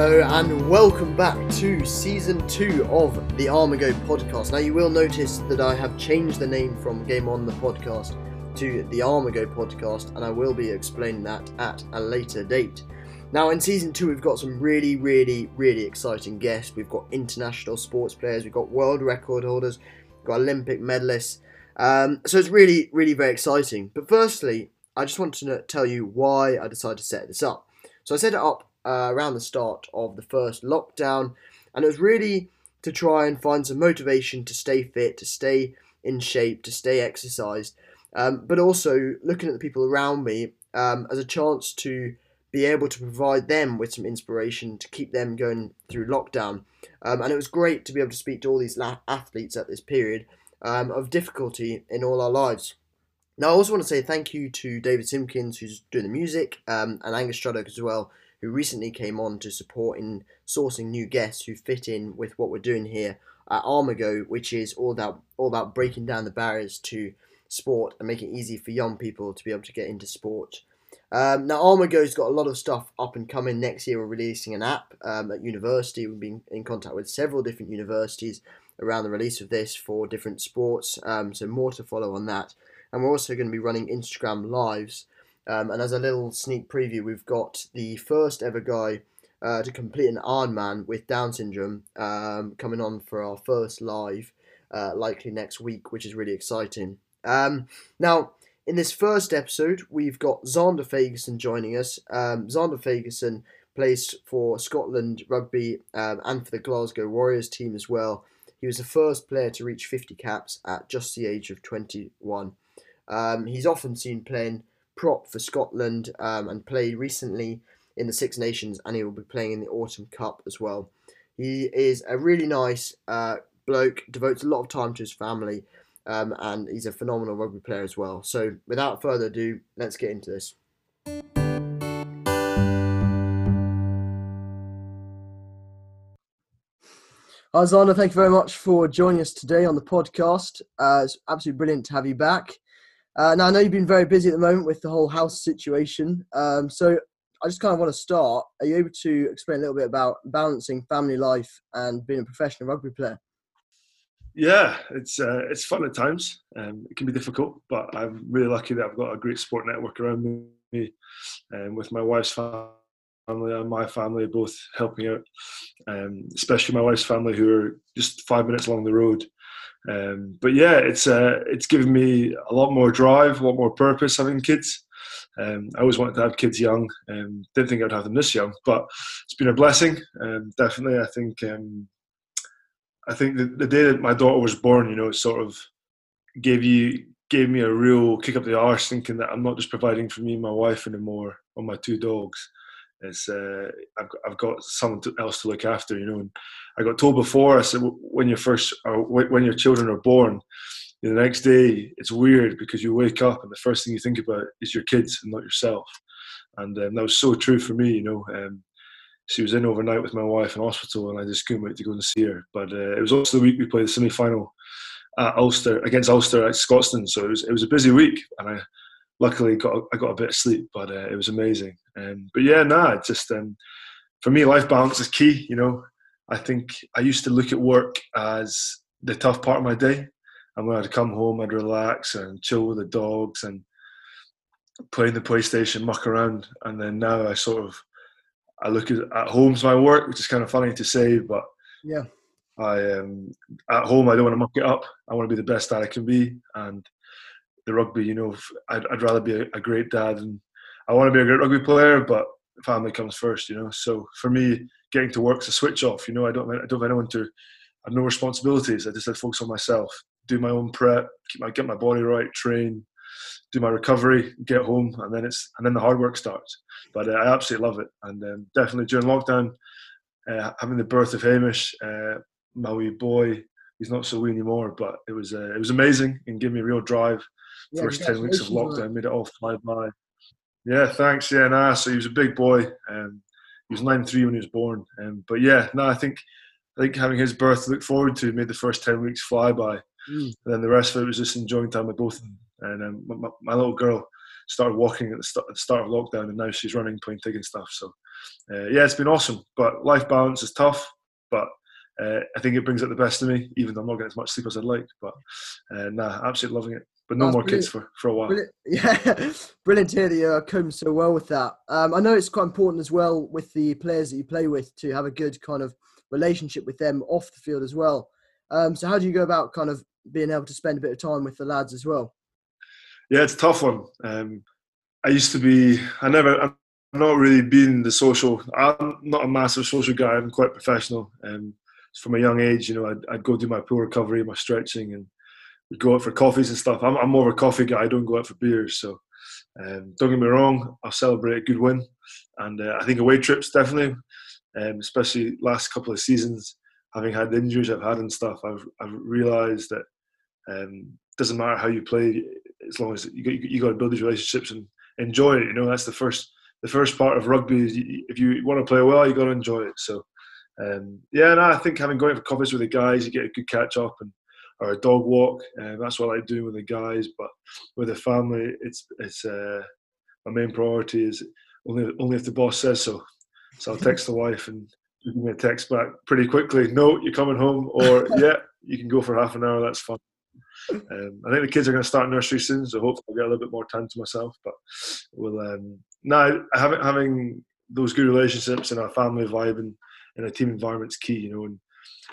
Hello and welcome back to season two of the Armago podcast. Now, you will notice that I have changed the name from Game On the podcast to the Armago podcast, and I will be explaining that at a later date. Now, in season two, we've got some really, really, really exciting guests. We've got international sports players, we've got world record holders, we've got Olympic medalists. Um, so it's really, really very exciting. But firstly, I just want to tell you why I decided to set this up. So I set it up uh, around the start of the first lockdown, and it was really to try and find some motivation to stay fit, to stay in shape, to stay exercised, um, but also looking at the people around me um, as a chance to be able to provide them with some inspiration to keep them going through lockdown. Um, and it was great to be able to speak to all these la- athletes at this period um, of difficulty in all our lives. Now, I also want to say thank you to David Simkins, who's doing the music, um, and Angus Struddock as well, who recently came on to support in sourcing new guests who fit in with what we're doing here at Armago, which is all about all about breaking down the barriers to sport and making it easy for young people to be able to get into sport. Um, now Armago's got a lot of stuff up and coming. Next year we're releasing an app um, at university. We've been in contact with several different universities around the release of this for different sports. Um, so more to follow on that. And we're also going to be running Instagram lives um, and as a little sneak preview, we've got the first ever guy uh, to complete an Ironman with Down syndrome um, coming on for our first live, uh, likely next week, which is really exciting. Um, now, in this first episode, we've got Zander Fagerson joining us. Um, Zander Fagerson plays for Scotland rugby um, and for the Glasgow Warriors team as well. He was the first player to reach 50 caps at just the age of 21. Um, he's often seen playing prop for Scotland um, and played recently in the Six Nations, and he will be playing in the Autumn Cup as well. He is a really nice uh, bloke, devotes a lot of time to his family, um, and he's a phenomenal rugby player as well. So, without further ado, let's get into this. Hi, Zander. Thank you very much for joining us today on the podcast. Uh, it's absolutely brilliant to have you back. Uh, now I know you've been very busy at the moment with the whole house situation. Um, so I just kind of want to start. Are you able to explain a little bit about balancing family life and being a professional rugby player? Yeah, it's uh, it's fun at times. Um, it can be difficult, but I'm really lucky that I've got a great support network around me, and um, with my wife's family and my family both helping out. Um, especially my wife's family, who are just five minutes along the road. Um, but yeah, it's uh, it's given me a lot more drive, a lot more purpose having kids. Um, I always wanted to have kids young. Um, didn't think I'd have them this young, but it's been a blessing. Um, definitely, I think um, I think the, the, day that my daughter was born, you know, it sort of gave you gave me a real kick up the arse, thinking that I'm not just providing for me and my wife anymore or my two dogs. It's uh, I've, I've got someone else to look after, you know. And I got told before, I said when you first or when your children are born, the next day it's weird because you wake up and the first thing you think about is your kids and not yourself. And um, that was so true for me, you know. Um, she was in overnight with my wife in hospital, and I just couldn't wait to go and see her. But uh, it was also the week we played the semi final at Ulster against Ulster at Scotstoun, so it was it was a busy week, and I luckily got I got a bit of sleep, but uh, it was amazing. Um, but yeah, nah, just um, for me, life balance is key. You know, I think I used to look at work as the tough part of my day, and when I'd come home, I'd relax and chill with the dogs and play the PlayStation, muck around, and then now I sort of I look at at home's my work, which is kind of funny to say, but yeah. I um, at home I don't want to muck it up. I want to be the best that I can be, and the rugby. You know, I'd, I'd rather be a, a, great dad and I want to be a great rugby player, but family comes first. You know, so for me, getting to work's a switch off. You know, I don't I don't have anyone to. I have no responsibilities. I just have to focus on myself, do my own prep, keep my get my body right, train, do my recovery, get home, and then it's and then the hard work starts. But uh, I absolutely love it, and um, definitely during lockdown, uh, having the birth of Hamish, uh, my wee boy, he's not so wee anymore, but it was uh, it was amazing and gave me a real drive yeah, first 10 weeks of lockdown, made it all fly by. Yeah, thanks. Yeah, nah, so he was a big boy. Um, he was 9 3 when he was born. Um, but yeah, no, I think I think having his birth to look forward to made the first 10 weeks fly by. Mm. And then the rest of it was just enjoying time with both. And um, my, my, little girl, started walking at the, start, at the start of lockdown, and now she's running, playing tig and stuff. So uh, yeah, it's been awesome. But life balance is tough, but uh, I think it brings out the best of me, even though I'm not getting as much sleep as I'd like. But uh, nah, absolutely loving it. But no That's more brilliant. kids for, for a while. Brilliant. Yeah, brilliant to hear that you're coping so well with that. Um, I know it's quite important as well with the players that you play with to have a good kind of relationship with them off the field as well. Um, so how do you go about kind of being able to spend a bit of time with the lads as well? Yeah, it's a tough one. Um, I used to be. I never. I'm not really being the social. I'm not a massive social guy. I'm quite professional. Um, from a young age, you know, I'd, I'd, go do my pool recovery, my stretching, and we'd go out for coffees and stuff. I'm, I'm more of a coffee guy. I don't go out for beers. So um, don't get me wrong. I'll celebrate a good win, and uh, I think away trips definitely, um, especially last couple of seasons, having had the injuries I've had and stuff. I've I've realised that um, doesn't matter how you play, as long as you got, you got to build these relationships and enjoy it. You know, that's the first the first part of rugby. Is if you want to play well, you got to enjoy it. So, um, yeah, no, I think having going for coffees with the guys, you get a good catch up and or a dog walk. Uh, that's what I doing with the guys. But with the family, it's it's uh, my main priority is only only if the boss says so. So I'll text the wife and give me a text back pretty quickly. No, you're coming home, or yeah, you can go for half an hour. That's fine. Um, I think the kids are going to start nursery soon, so hopefully I'll get a little bit more time to myself. But we'll um, now having having those good relationships and a family vibe and, and a team environment is key, you know. And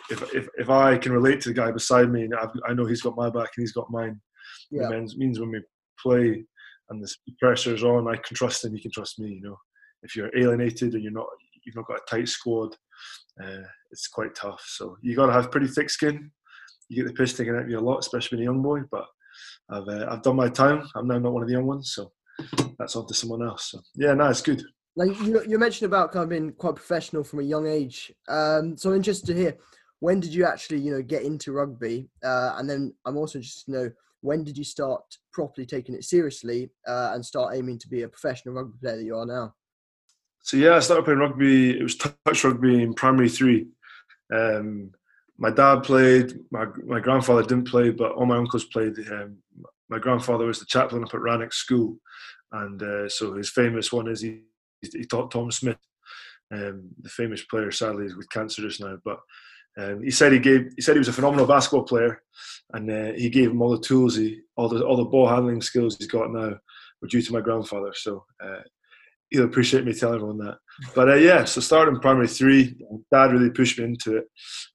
if, if if I can relate to the guy beside me, and I've, i know he's got my back and he's got mine, yeah. it means, means when we play and the pressure is on, I can trust him, he can trust me. You know, if you're alienated and you're not, you've not got a tight squad, uh, it's quite tough. So you got to have pretty thick skin. You get the piss taken out of you a lot, especially when you're a young boy. But I've uh, I've done my time. I'm now not one of the young ones, so that's on to someone else. So yeah, no, it's good. Like you, you mentioned about kind of being quite professional from a young age. Um, so I'm interested to hear when did you actually you know get into rugby, uh, and then I'm also interested to know when did you start properly taking it seriously uh, and start aiming to be a professional rugby player that you are now. So yeah, I started playing rugby. It was touch rugby in primary three. Um, my dad played. My my grandfather didn't play, but all my uncles played. Um, my grandfather was the chaplain up at Rannoch School, and uh, so his famous one is he he taught Tom Smith, um, the famous player. Sadly, is with cancer just now, but um, he said he gave he said he was a phenomenal basketball player, and uh, he gave him all the tools, he all the all the ball handling skills he's got now were due to my grandfather. So uh, he'll appreciate me telling everyone that. But uh, yeah, so starting primary three, dad really pushed me into it,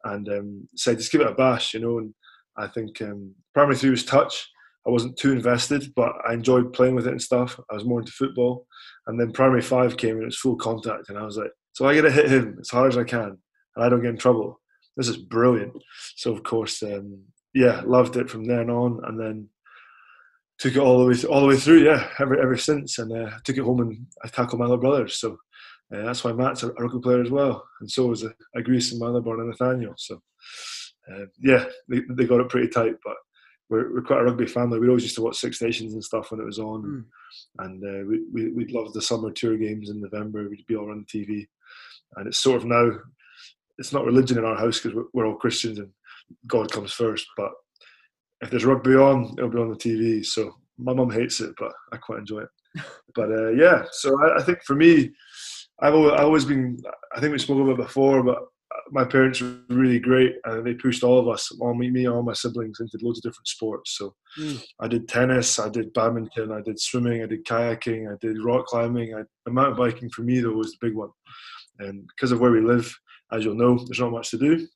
and um, said just give it a bash, you know. And I think um, primary three was touch. I wasn't too invested, but I enjoyed playing with it and stuff. I was more into football, and then primary five came and it was full contact, and I was like, so I got to hit him as hard as I can, and I don't get in trouble this is brilliant. So of course, um, yeah, loved it from then on, and then took it all the way all the way through. Yeah, ever ever since, and uh, took it home and I tackled my little brothers. So uh, that's why Matt's a, a rugby player as well, and so was a, a Greece and my other brother Nathaniel. So uh, yeah, they, they got it pretty tight, but. We're, we're, quite a rugby family. We always used to watch Six Nations and stuff when it was on, mm. and uh, we, we, would love the summer tour games in November. We'd be all on TV, and it's sort of now it's not religion in our house because we're, we're all Christians and God comes first. But if there's rugby on, it'll be on the TV. So my mum hates it, but I quite enjoy it. but uh, yeah, so I, I, think for me, I've always, I've always, been. I think we spoke about it before, but my parents were really great, and they pushed all of us, all me, me, all my siblings, into loads of different sports. So mm. I did tennis, I did badminton, I did swimming, I did kayaking, I did rock climbing. I, mountain biking for me though was the big one, and because of where we live, as you'll know, there's not much to do.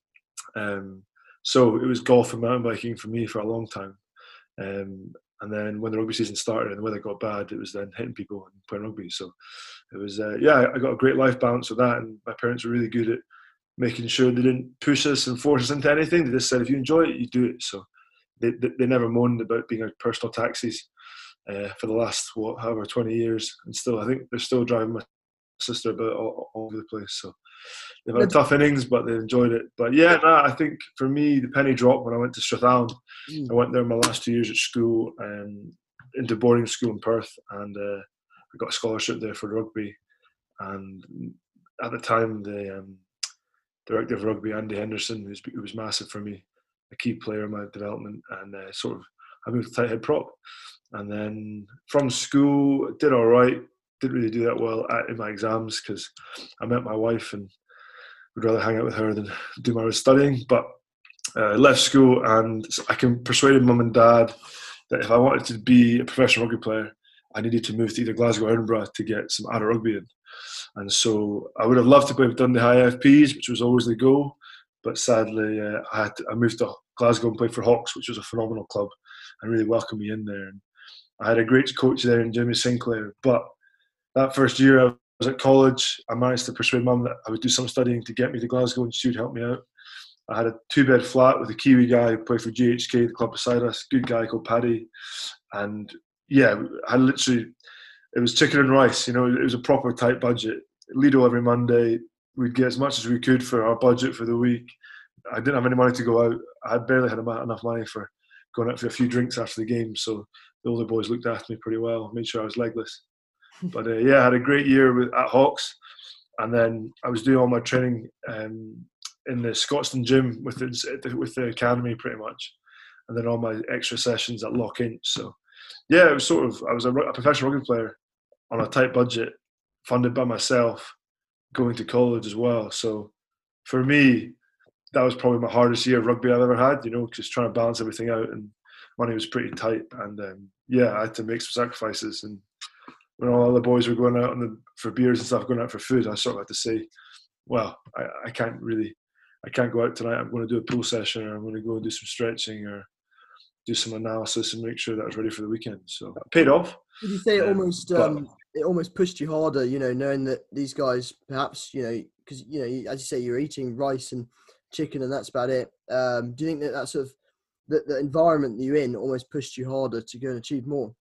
Um, so it was golf and mountain biking for me for a long time. Um, and then when the rugby season started and the weather got bad, it was then hitting people and playing rugby. So it was, uh, yeah, I got a great life balance with that. And my parents were really good at making sure they didn't push us and force us into anything. They just said, if you enjoy it, you do it. So they, they, they never moaned about being our personal taxis uh, for the last, what, however, 20 years. And still, I think they're still driving my sister about all, all over the place. So they've had tough innings, but they enjoyed it. But yeah, nah, I think for me, the penny dropped when I went to Strathallan. Mm. I went there my last two years at school and into boarding school in Perth, and uh, I got a scholarship there for rugby. And at the time, the um, director of rugby, Andy Henderson, who was massive for me, a key player in my development, and uh, sort of I moved to tight head prop. And then from school, did all right. Didn't really do that well at, in my exams because I met my wife and would rather hang out with her than do my studying. But uh, left school and I can persuaded mum and dad that if I wanted to be a professional rugby player, I needed to move to either Glasgow or Edinburgh to get some adult rugby in. And so I would have loved to play with Dundee High FPs, which was always the goal. But sadly, uh, I, had to, I moved to Glasgow and played for Hawks, which was a phenomenal club and really welcomed me in there. And I had a great coach there in Jimmy Sinclair. But that first year I was at college, I managed to persuade mum that I would do some studying to get me to Glasgow and she would help me out. I had a two bed flat with a Kiwi guy who played for GHK, the club beside us, good guy called Paddy. And yeah, I literally, it was chicken and rice, you know, it was a proper tight budget. Lidl every Monday, we'd get as much as we could for our budget for the week. I didn't have any money to go out. I barely had enough money for going out for a few drinks after the game. So the older boys looked after me pretty well, made sure I was legless. But uh, yeah, I had a great year with, at Hawks. And then I was doing all my training um, in the Scotstoun gym with the, with the academy pretty much. And then all my extra sessions at Lochinch. So yeah, it was sort of, I was a, a professional rugby player on a tight budget, funded by myself, going to college as well. So for me, that was probably my hardest year of rugby I've ever had, you know, just trying to balance everything out and money was pretty tight. And um, yeah, I had to make some sacrifices. And when all the boys were going out the, for beers and stuff, going out for food, I sort of had to say, well, I, I can't really, I can't go out tonight. I'm going to do a pool session or I'm going to go and do some stretching or do some analysis and make sure that I was ready for the weekend. So it paid off. Did you say it um, almost um, it almost pushed you harder? You know, knowing that these guys perhaps you know because you know as you say you're eating rice and chicken and that's about it. Um, do you think that that sort of the, the environment that you're in almost pushed you harder to go and achieve more?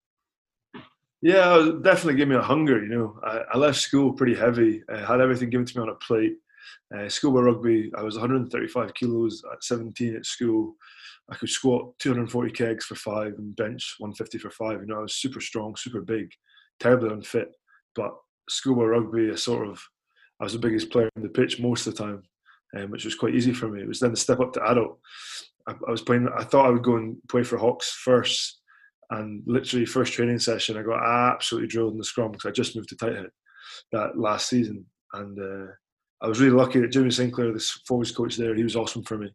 Yeah, definitely gave me a hunger. You know, I, I left school pretty heavy. I had everything given to me on a plate. Uh, schoolboy rugby, I was 135 kilos at 17 at school. I could squat 240 kegs for five and bench 150 for five. You know, I was super strong, super big, terribly unfit. But schoolboy rugby, I sort of, I was the biggest player on the pitch most of the time, um, which was quite easy for me. It was then the step up to adult. I, I was playing. I thought I would go and play for Hawks first, and literally first training session, I got absolutely drilled in the scrum because I just moved to tight tighthead that last season, and uh, I was really lucky that Jimmy Sinclair, the forwards coach there, he was awesome for me,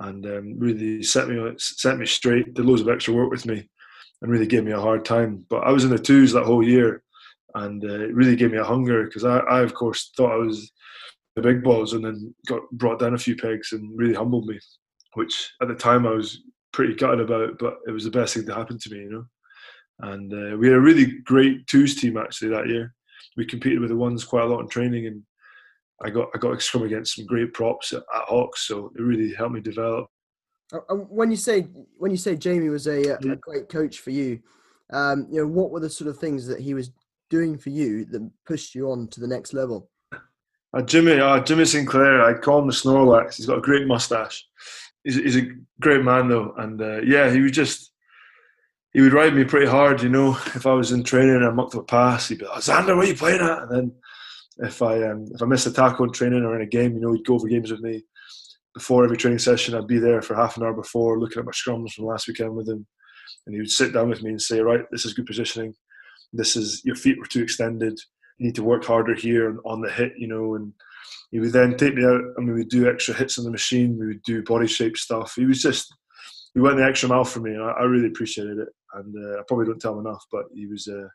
and um, really set me set me straight. Did loads of extra work with me, and really gave me a hard time. But I was in the twos that whole year, and uh, it really gave me a hunger because I, I, of course, thought I was the big balls, and then got brought down a few pegs and really humbled me, which at the time I was pretty gutted about. But it was the best thing to happen to me, you know. And uh, we had a really great twos team actually that year. We competed with the ones quite a lot in training and I got I got to scrum against some great props at, at Hawks, so it really helped me develop. Uh, when you say when you say Jamie was a, a great coach for you, um, you know what were the sort of things that he was doing for you that pushed you on to the next level? Uh, Jimmy, uh, Jimmy Sinclair, I call him the Snorlax. He's got a great mustache. He's, he's a great man though, and uh, yeah, he was just he would ride me pretty hard. You know, if I was in training and I mucked up a pass, he'd be like, "Zander, what are you playing at?" And then if I um, if I missed a tackle in training or in a game, you know, he'd go over games with me. Before every training session, I'd be there for half an hour before, looking at my scrums from last weekend with him, and he would sit down with me and say, "Right, this is good positioning. This is your feet were too extended. You need to work harder here on the hit, you know." And he would then take me out, and we would do extra hits on the machine. We would do body shape stuff. He was just he went the extra mile for me, and I, I really appreciated it. And uh, I probably don't tell him enough, but he was uh,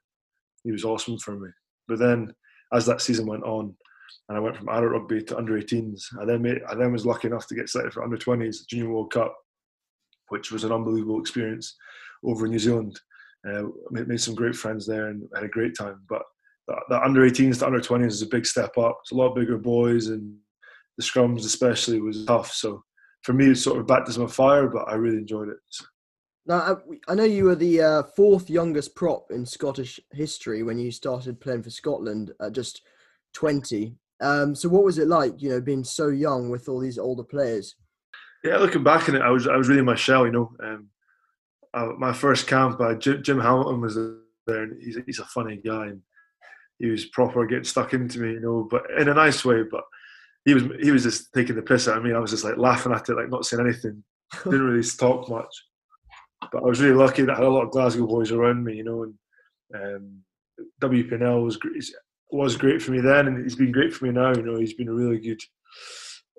he was awesome for me. But then as that season went on, and I went from adult rugby to under 18s. I then made, I then was lucky enough to get selected for under 20s Junior World Cup, which was an unbelievable experience over in New Zealand. Uh, made some great friends there and had a great time. But the, the under 18s to under 20s is a big step up. It's a lot bigger boys, and the scrums especially was tough. So for me, it's sort of baptism of fire, but I really enjoyed it. Now, I know you were the uh, fourth youngest prop in Scottish history when you started playing for Scotland at just 20. Um, so, what was it like, you know, being so young with all these older players? Yeah, looking back on it, I was I was really my shell, you know. Um, my first camp, uh, Jim, Jim, Hamilton was there, and he's he's a funny guy, and he was proper getting stuck into me, you know, but in a nice way. But he was he was just taking the piss out of me. I was just like laughing at it, like not saying anything. Didn't really talk much. but I was really lucky that I had a lot of Glasgow boys around me, you know, and um, WP Nel was was great for me then, and he's been great for me now. You know, he's been a really good,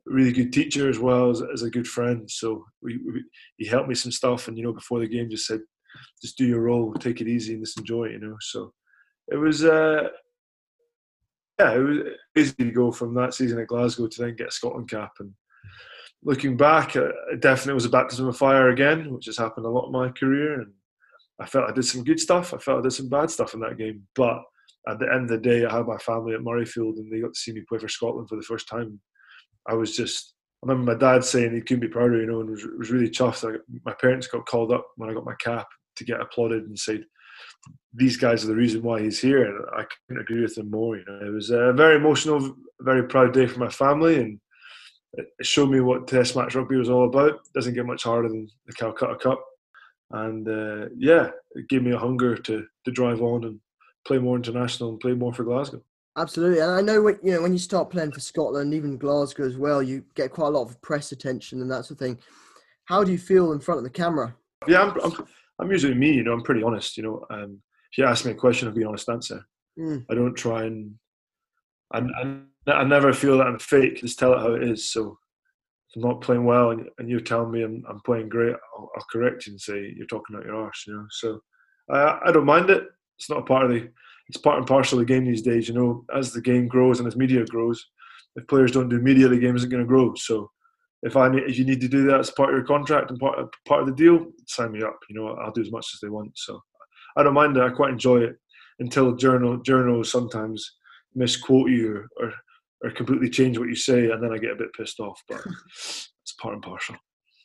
really good teacher as well as, as a good friend. So we, we, he helped me some stuff, and you know, before the game, just said, just do your role, take it easy, and just enjoy it. You know, so it was. Uh, yeah, it was easy to go from that season at Glasgow to then get a Scotland cap. And looking back, it definitely was a baptism of fire again, which has happened a lot in my career. And I felt I did some good stuff. I felt I did some bad stuff in that game. But at the end of the day, I had my family at Murrayfield and they got to see me play for Scotland for the first time. I was just, I remember my dad saying he couldn't be prouder, you know, and was, was really chuffed. I, my parents got called up when I got my cap to get applauded and said, these guys are the reason why he's here. And I couldn't agree with them more. You know, it was a very emotional, very proud day for my family, and it showed me what Test match rugby was all about. It doesn't get much harder than the Calcutta Cup, and uh, yeah, it gave me a hunger to to drive on and play more international and play more for Glasgow. Absolutely, and I know when you know when you start playing for Scotland, even Glasgow as well, you get quite a lot of press attention and that sort of thing. How do you feel in front of the camera? Yeah, I'm, I'm I'm usually me. You know, I'm pretty honest. You know, um, if you ask me a question, I'll be honest answer. Mm. I don't try and I, I, I, never feel that I'm fake. Just tell it how it is. So if I'm not playing well and, and you're telling me I'm, I'm playing great, I'll, I'll, correct you and say you're talking out your arse. You know, so I, I don't mind it. It's not a part of the. It's part and parcel of the game these days. You know, as the game grows and as media grows, if players don't do media, the game isn't going to grow. So if I need, if you need to do that as part of your contract and part of, part of the deal, sign me up. You know, I'll do as much as they want. So I don't mind it. I quite enjoy it until journal journals sometimes misquote you or, or, completely change what you say, and then I get a bit pissed off. But it's part and parcel.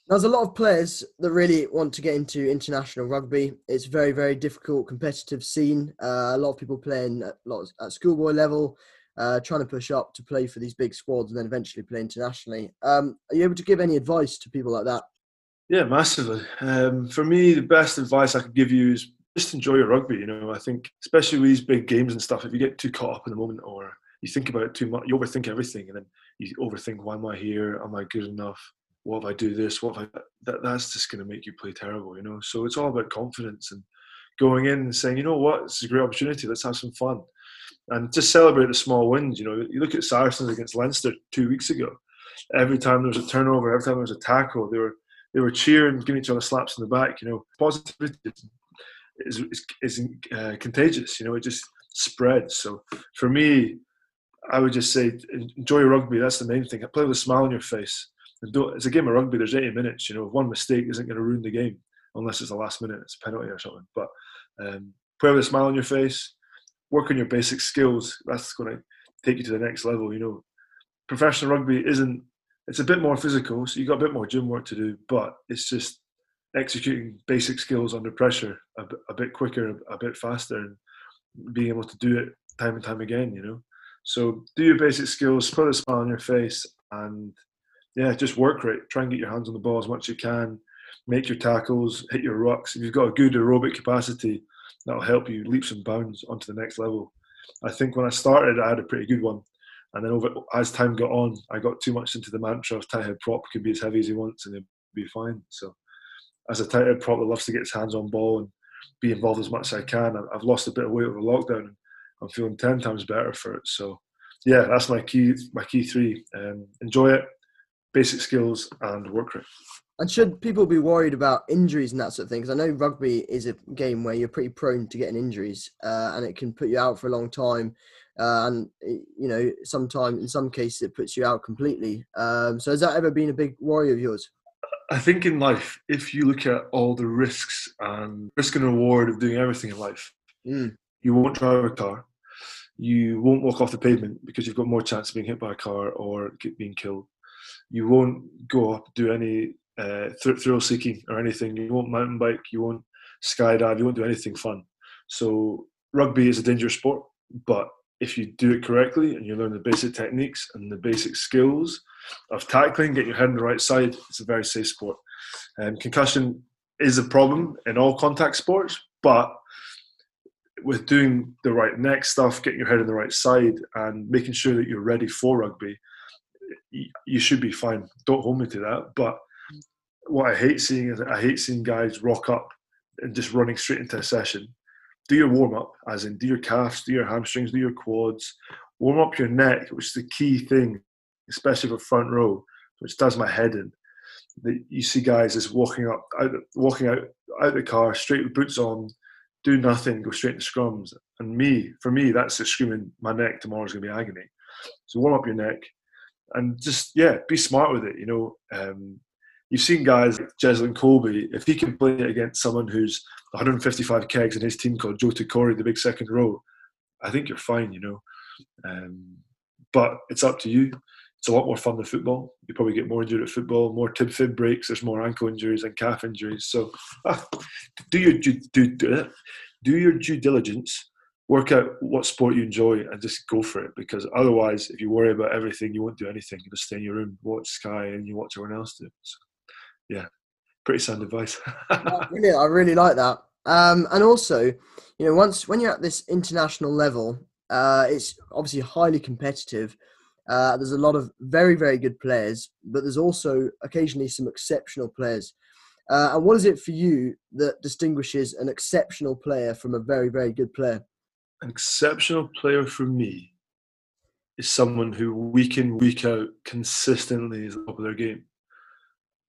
There's a lot of players that really want to get into international rugby. It's a very, very difficult competitive scene. Uh, a lot of people playing at, at schoolboy level, uh, trying to push up to play for these big squads and then eventually play internationally. Um, are you able to give any advice to people like that? Yeah, massively. Um, for me, the best advice I could give you is just enjoy your rugby. You know, I think especially with these big games and stuff, if you get too caught up in the moment or you think about it too much, you overthink everything, and then you overthink, why am I here? Am I good enough? What if I do this? What if I that? That's just going to make you play terrible. You know, so it's all about confidence and going in and saying, you know what, it's a great opportunity. Let's have some fun and just celebrate the small wins. You know, you look at Saracens against Leinster two weeks ago. Every time there was a turnover, every time there was a tackle, they were they were cheering, giving each other slaps in the back. You know, positivity is is, is uh, contagious. You know, it just spreads. So for me, I would just say enjoy rugby. That's the main thing. Play with a smile on your face. And it's a game of rugby. There's 80 minutes. You know, one mistake isn't going to ruin the game unless it's the last minute. It's a penalty or something. But um, play with a smile on your face work on your basic skills. That's going to take you to the next level. You know, professional rugby isn't. It's a bit more physical, so you got a bit more gym work to do, but it's just executing basic skills under pressure a, a bit quicker, a bit faster, and being able to do it time and time again. You know, so do your basic skills, put a smile on your face, and yeah, just work right. Try and get your hands on the ball as much as you can. Make your tackles, hit your rucks. If you've got a good aerobic capacity, that'll help you leaps and bounds onto the next level. I think when I started, I had a pretty good one. And then over as time got on, I got too much into the mantra of tight head prop can be as heavy as he wants and he'll be fine. So as a tight head prop that loves to get his hands on ball and be involved as much as I can, I've lost a bit of weight over lockdown I'm feeling ten times better for it. So yeah, that's my key my key three. Um, enjoy it, basic skills and work rate. And should people be worried about injuries and that sort of thing? Because I know rugby is a game where you're pretty prone to getting injuries, uh, and it can put you out for a long time. Uh, and you know, sometimes in some cases it puts you out completely. Um, so has that ever been a big worry of yours? I think in life, if you look at all the risks and risk and reward of doing everything in life, mm. you won't drive a car, you won't walk off the pavement because you've got more chance of being hit by a car or being killed. You won't go up do any uh, thrill seeking or anything. You won't mountain bike, you won't skydive, you won't do anything fun. So rugby is a dangerous sport, but if you do it correctly and you learn the basic techniques and the basic skills of tackling, get your head on the right side, it's a very safe sport. Um, concussion is a problem in all contact sports, but with doing the right neck stuff, getting your head on the right side, and making sure that you're ready for rugby, you should be fine. Don't hold me to that, but what I hate seeing is I hate seeing guys rock up and just running straight into a session. Do your warm up, as in do your calves, do your hamstrings, do your quads, warm up your neck, which is the key thing, especially for front row, which does my head in. That you see guys just walking up, out, walking out out the car, straight with boots on, do nothing, go straight into scrums. And me, for me, that's just screaming, my neck tomorrow's gonna be agony. So warm up your neck, and just yeah, be smart with it. You know, um, you've seen guys like Cheslin Kolbe, if he can play against someone who's 155 kegs in his team called Joe Tekori, the big second row, I think you're fine, you know. Um, but it's up to you. It's a lot more fun than football. You probably get more injured at football, more tib fib breaks. There's more ankle injuries and calf injuries. So ah, do your do, do, do your due diligence work out what sport you enjoy and just go for it because otherwise if you worry about everything you won't do anything you just stay in your room watch sky and you watch everyone else do so, yeah pretty sound advice. Brilliant i really like that. Um, and also you know once when you're at this international level uh, it's obviously highly competitive uh, there's a lot of very very good players but there's also occasionally some exceptional players. Uh, and what is it for you that distinguishes an exceptional player from a very very good player? An exceptional player for me is someone who week in week out consistently is of their game.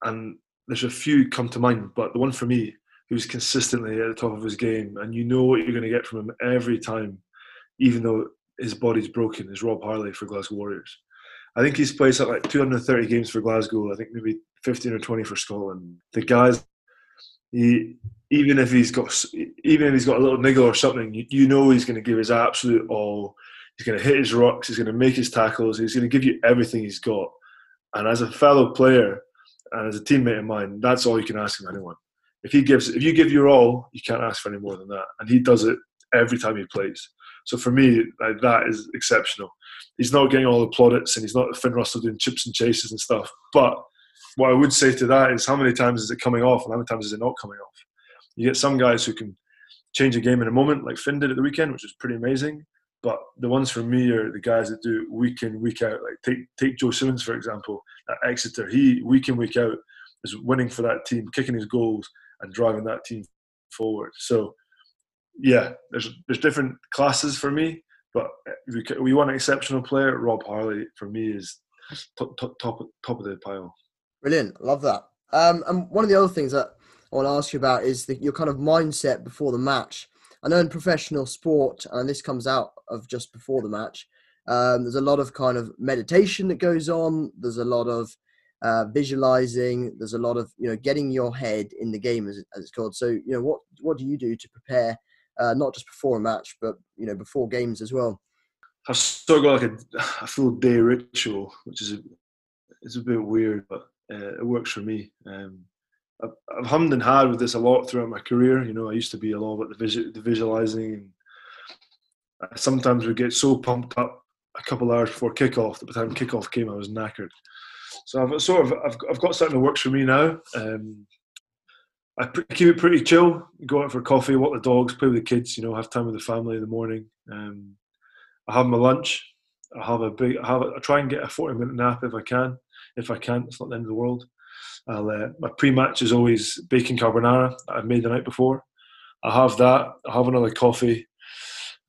And there's a few come to mind, but the one for me who's consistently at the top of his game, and you know what you're going to get from him every time, even though his body's broken, is Rob Harley for Glasgow Warriors. I think he's played something like 230 games for Glasgow. I think maybe 15 or 20 for Scotland. The guy's he even if he's got even if he's got a little niggle or something, you, you know he's going to give his absolute all. He's going to hit his rocks. He's going to make his tackles. He's going to give you everything he's got. And as a fellow player and as a teammate of mine, that's all you can ask of anyone. If he gives, if you give your all, you can't ask for any more than that. And he does it every time he plays. So for me, like, that is exceptional. He's not getting all the plaudits, and he's not Finn Russell doing chips and chases and stuff. But what I would say to that is how many times is it coming off and how many times is it not coming off? You get some guys who can change a game in a moment, like Finn did at the weekend, which was pretty amazing. But the ones for me are the guys that do week in, week out. Like take take Joe Simmonds for example at Exeter. He week in, week out is winning for that team, kicking his goals and driving that team forward. So yeah, there's there's different classes for me, but we, we want an exceptional player. Rob Harley for me is top top top, top of the pile. Brilliant, love that. Um, and one of the other things that I want to ask you about is the, your kind of mindset before the match. I know in professional sport, and this comes out of just before the match, um, there's a lot of kind of meditation that goes on. There's a lot of uh, visualizing. There's a lot of you know getting your head in the game, as, as it's called. So you know what what do you do to prepare, uh, not just before a match, but you know before games as well? I've still got like a, a full day ritual, which is a, it's a bit weird, but uh, it works for me. Um, I've, I've, hummed and had with this a lot throughout my career. You know, I used to be a lot about the, the visualizing. Sometimes would get so pumped up a couple hours before kickoff that by the time kickoff came, I was knackered. So I've sort of I've, I've got something that works for me now. Um, I keep it pretty chill. Go out for coffee, walk the dogs, play with the kids. You know, have time with the family in the morning. Um, I have my lunch. I have a big. I have. A, I try and get a forty minute nap if I can if I can't, It's not the end of the world. Uh, my pre-match is always bacon carbonara that I've made the night before. I have that. I have another coffee.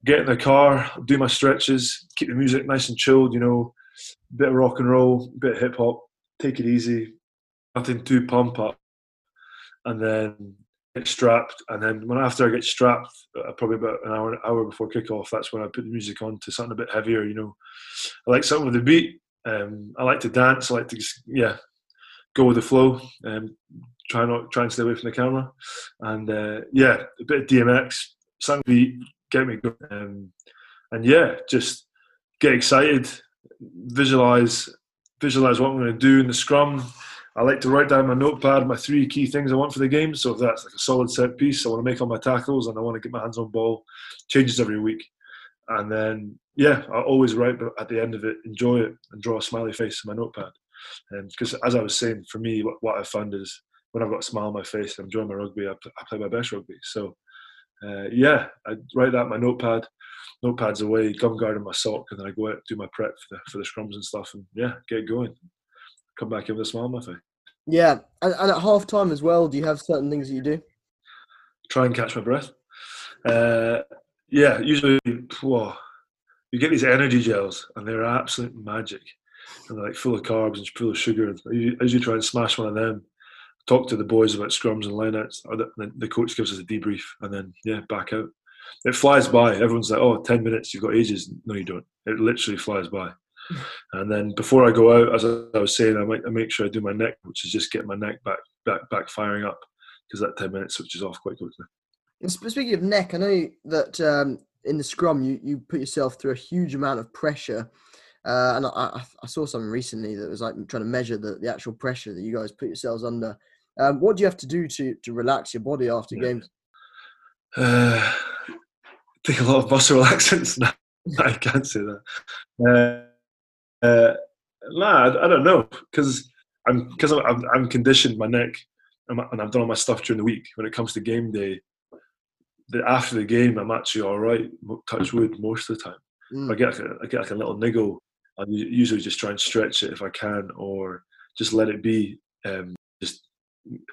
Get in the car, do my stretches, keep the music nice and chilled. You know, bit of rock and roll, bit of hip hop. Take it easy. Nothing too pump up, and then get strapped. And then when after I get strapped, uh, probably about an hour hour before kickoff, that's when I put the music on to something a bit heavier. You know, I like something with a beat um, I like to dance. I like to just, yeah go with the flow. Um, try not try and stay away from the camera, and uh, yeah, a bit of DMX, something beat, get me going, um, and yeah, just get excited, visualize visualize what I'm going to do in the scrum. I like to write down my notepad my three key things I want for the game. So if that's like a solid set piece, I want to make all my tackles and I want to get my hands on ball. Changes every week and then yeah, I always write, but at the end of it, enjoy it and draw a smiley face in my notepad. And because um, as I was saying, for me, what, what I've found is when I've got a smile on my face, I'm enjoying my rugby. I, I play my best rugby. So uh, yeah, I write that in my notepad. Notepad's away, gum guard in my sock, and then I go out do my prep for the for the scrums and stuff, and yeah, get going. Come back in with a smile on my face. Yeah, and, and at half time as well, do you have certain things that you do? Try and catch my breath. Uh, yeah, usually, whoa, you get these energy gels, and they're absolute magic. And they're like full of carbs and full of sugar. I usually try and smash one of them. Talk to the boys about scrums and lineouts, or the, the coach gives us a debrief, and then yeah, back out. It flies by. Everyone's like, "Oh, 10 minutes, you've got ages." No, you don't. It literally flies by. And then before I go out, as I was saying, I might I make sure I do my neck, which is just get my neck back back back firing up because that ten minutes switches off quite quickly. Speaking of neck, I know that um, in the scrum you, you put yourself through a huge amount of pressure. Uh, and I, I, saw something recently that was like trying to measure the, the actual pressure that you guys put yourselves under. Um, what do you have to do to, to relax your body after yeah. games? Uh, take a lot of muscle relaxants. I can't say that. Uh, uh, nah, I, I don't know because I'm because I'm, I'm, conditioned my neck and I've done all my stuff during the week. When it comes to game day, the, after the game, I'm actually all right. Touch wood most of the time. Mm. I get I get like a little niggle. I usually just try and stretch it if I can, or just let it be. Um, just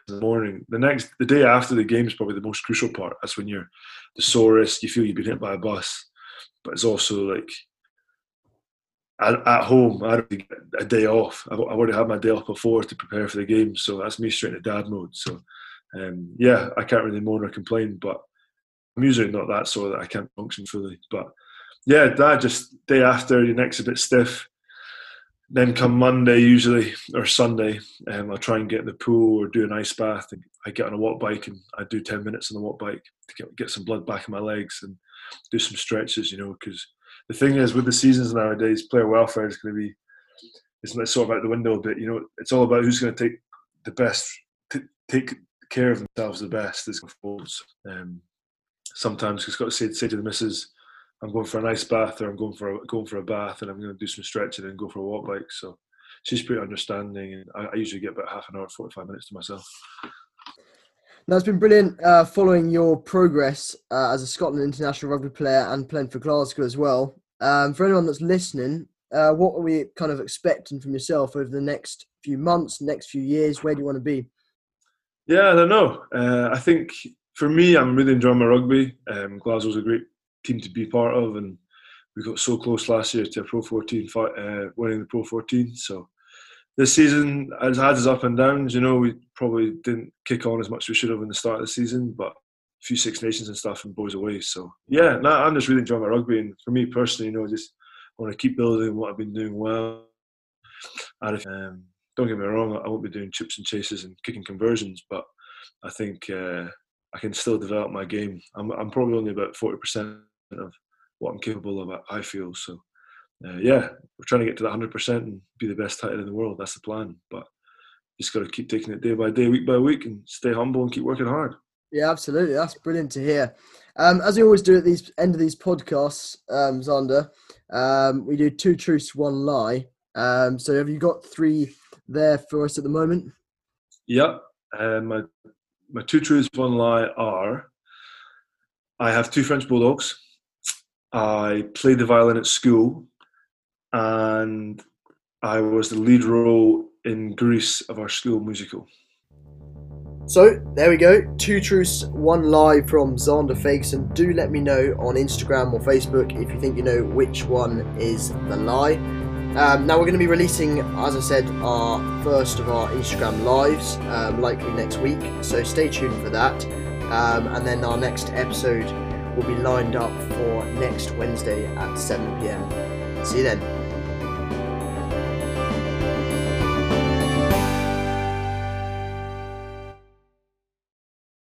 the morning, the next, the day after the game is probably the most crucial part. That's when you're the sorest. You feel you've been hit by a bus, but it's also like at, home, I had a day off. I've, already had my day off before to prepare for the game, so that's me straight into dad mode. So, um, yeah, I can't really moan or complain, but I'm usually not that sore that I can't function fully. But yeah, dad just day after, your neck's a bit stiff. Then come Monday, usually or Sunday, um, I'll try and get in the pool or do an ice bath. I get on a Wattbike and I do ten minutes on the Wattbike to get, get some blood back in my legs and do some stretches, you know, because the thing is with the seasons nowadays, player welfare is going to be it's sort of out the window a bit. You know, it's all about who's going to take the best, t- take care of themselves the best as forwards. Um, sometimes it's got to say, say to the missus, I'm going for a nice bath or I'm going for a, going for a bath and I'm going to do some stretching and go for a Wattbike. So she's pretty understanding, and I, I usually get about half an hour, 45 minutes to myself. Now, it's been brilliant uh, following your progress uh, as a Scotland international rugby player and playing for Glasgow as well. Um, for anyone that's listening, uh, what are we kind of expecting from yourself over the next few months, next few years? Where do you want to be? Yeah, I don't know. Uh, I think for me, I'm really enjoying my rugby. Um, Glasgow's a great team to be part of, and we got so close last year to a Pro 14, uh, winning the Pro 14. So this season has had its up and downs. You know, we probably didn't kick on as much as we should have in the start of the season, but a few Six Nations and stuff and boys away. So yeah, I'm just really enjoying my rugby, and for me personally, you know, just want to keep building what I've been doing well. And if, um, don't get me wrong, I won't be doing chips and chases and kicking conversions, but I think uh, I can still develop my game. I'm, I'm probably only about forty percent of what I'm capable of. I feel so uh, yeah, we're trying to get to that 100% and be the best tighthead in the world. That's the plan. But just got to keep taking it day by day, week by week, and stay humble and keep working hard. Yeah, absolutely. That's brilliant to hear. Um, as we always do at these end of these podcasts, um, Zander, um, we do two truths, one lie. Um, so have you got three there for us at the moment? Yep. Uh, my my two truths, one lie are: I have two French bulldogs. I played the violin at school and I was the lead role in Grease of our school musical. So there we go, two truths, one lie from Zander Fagerson. Do let me know on Instagram or Facebook if you think you know which one is the lie. Um, now we're going to be releasing, as I said, our first of our Instagram lives, um, likely next week. So stay tuned for that. Um, and then our next episode will be lined up for next Wednesday at 7 pm. See you then.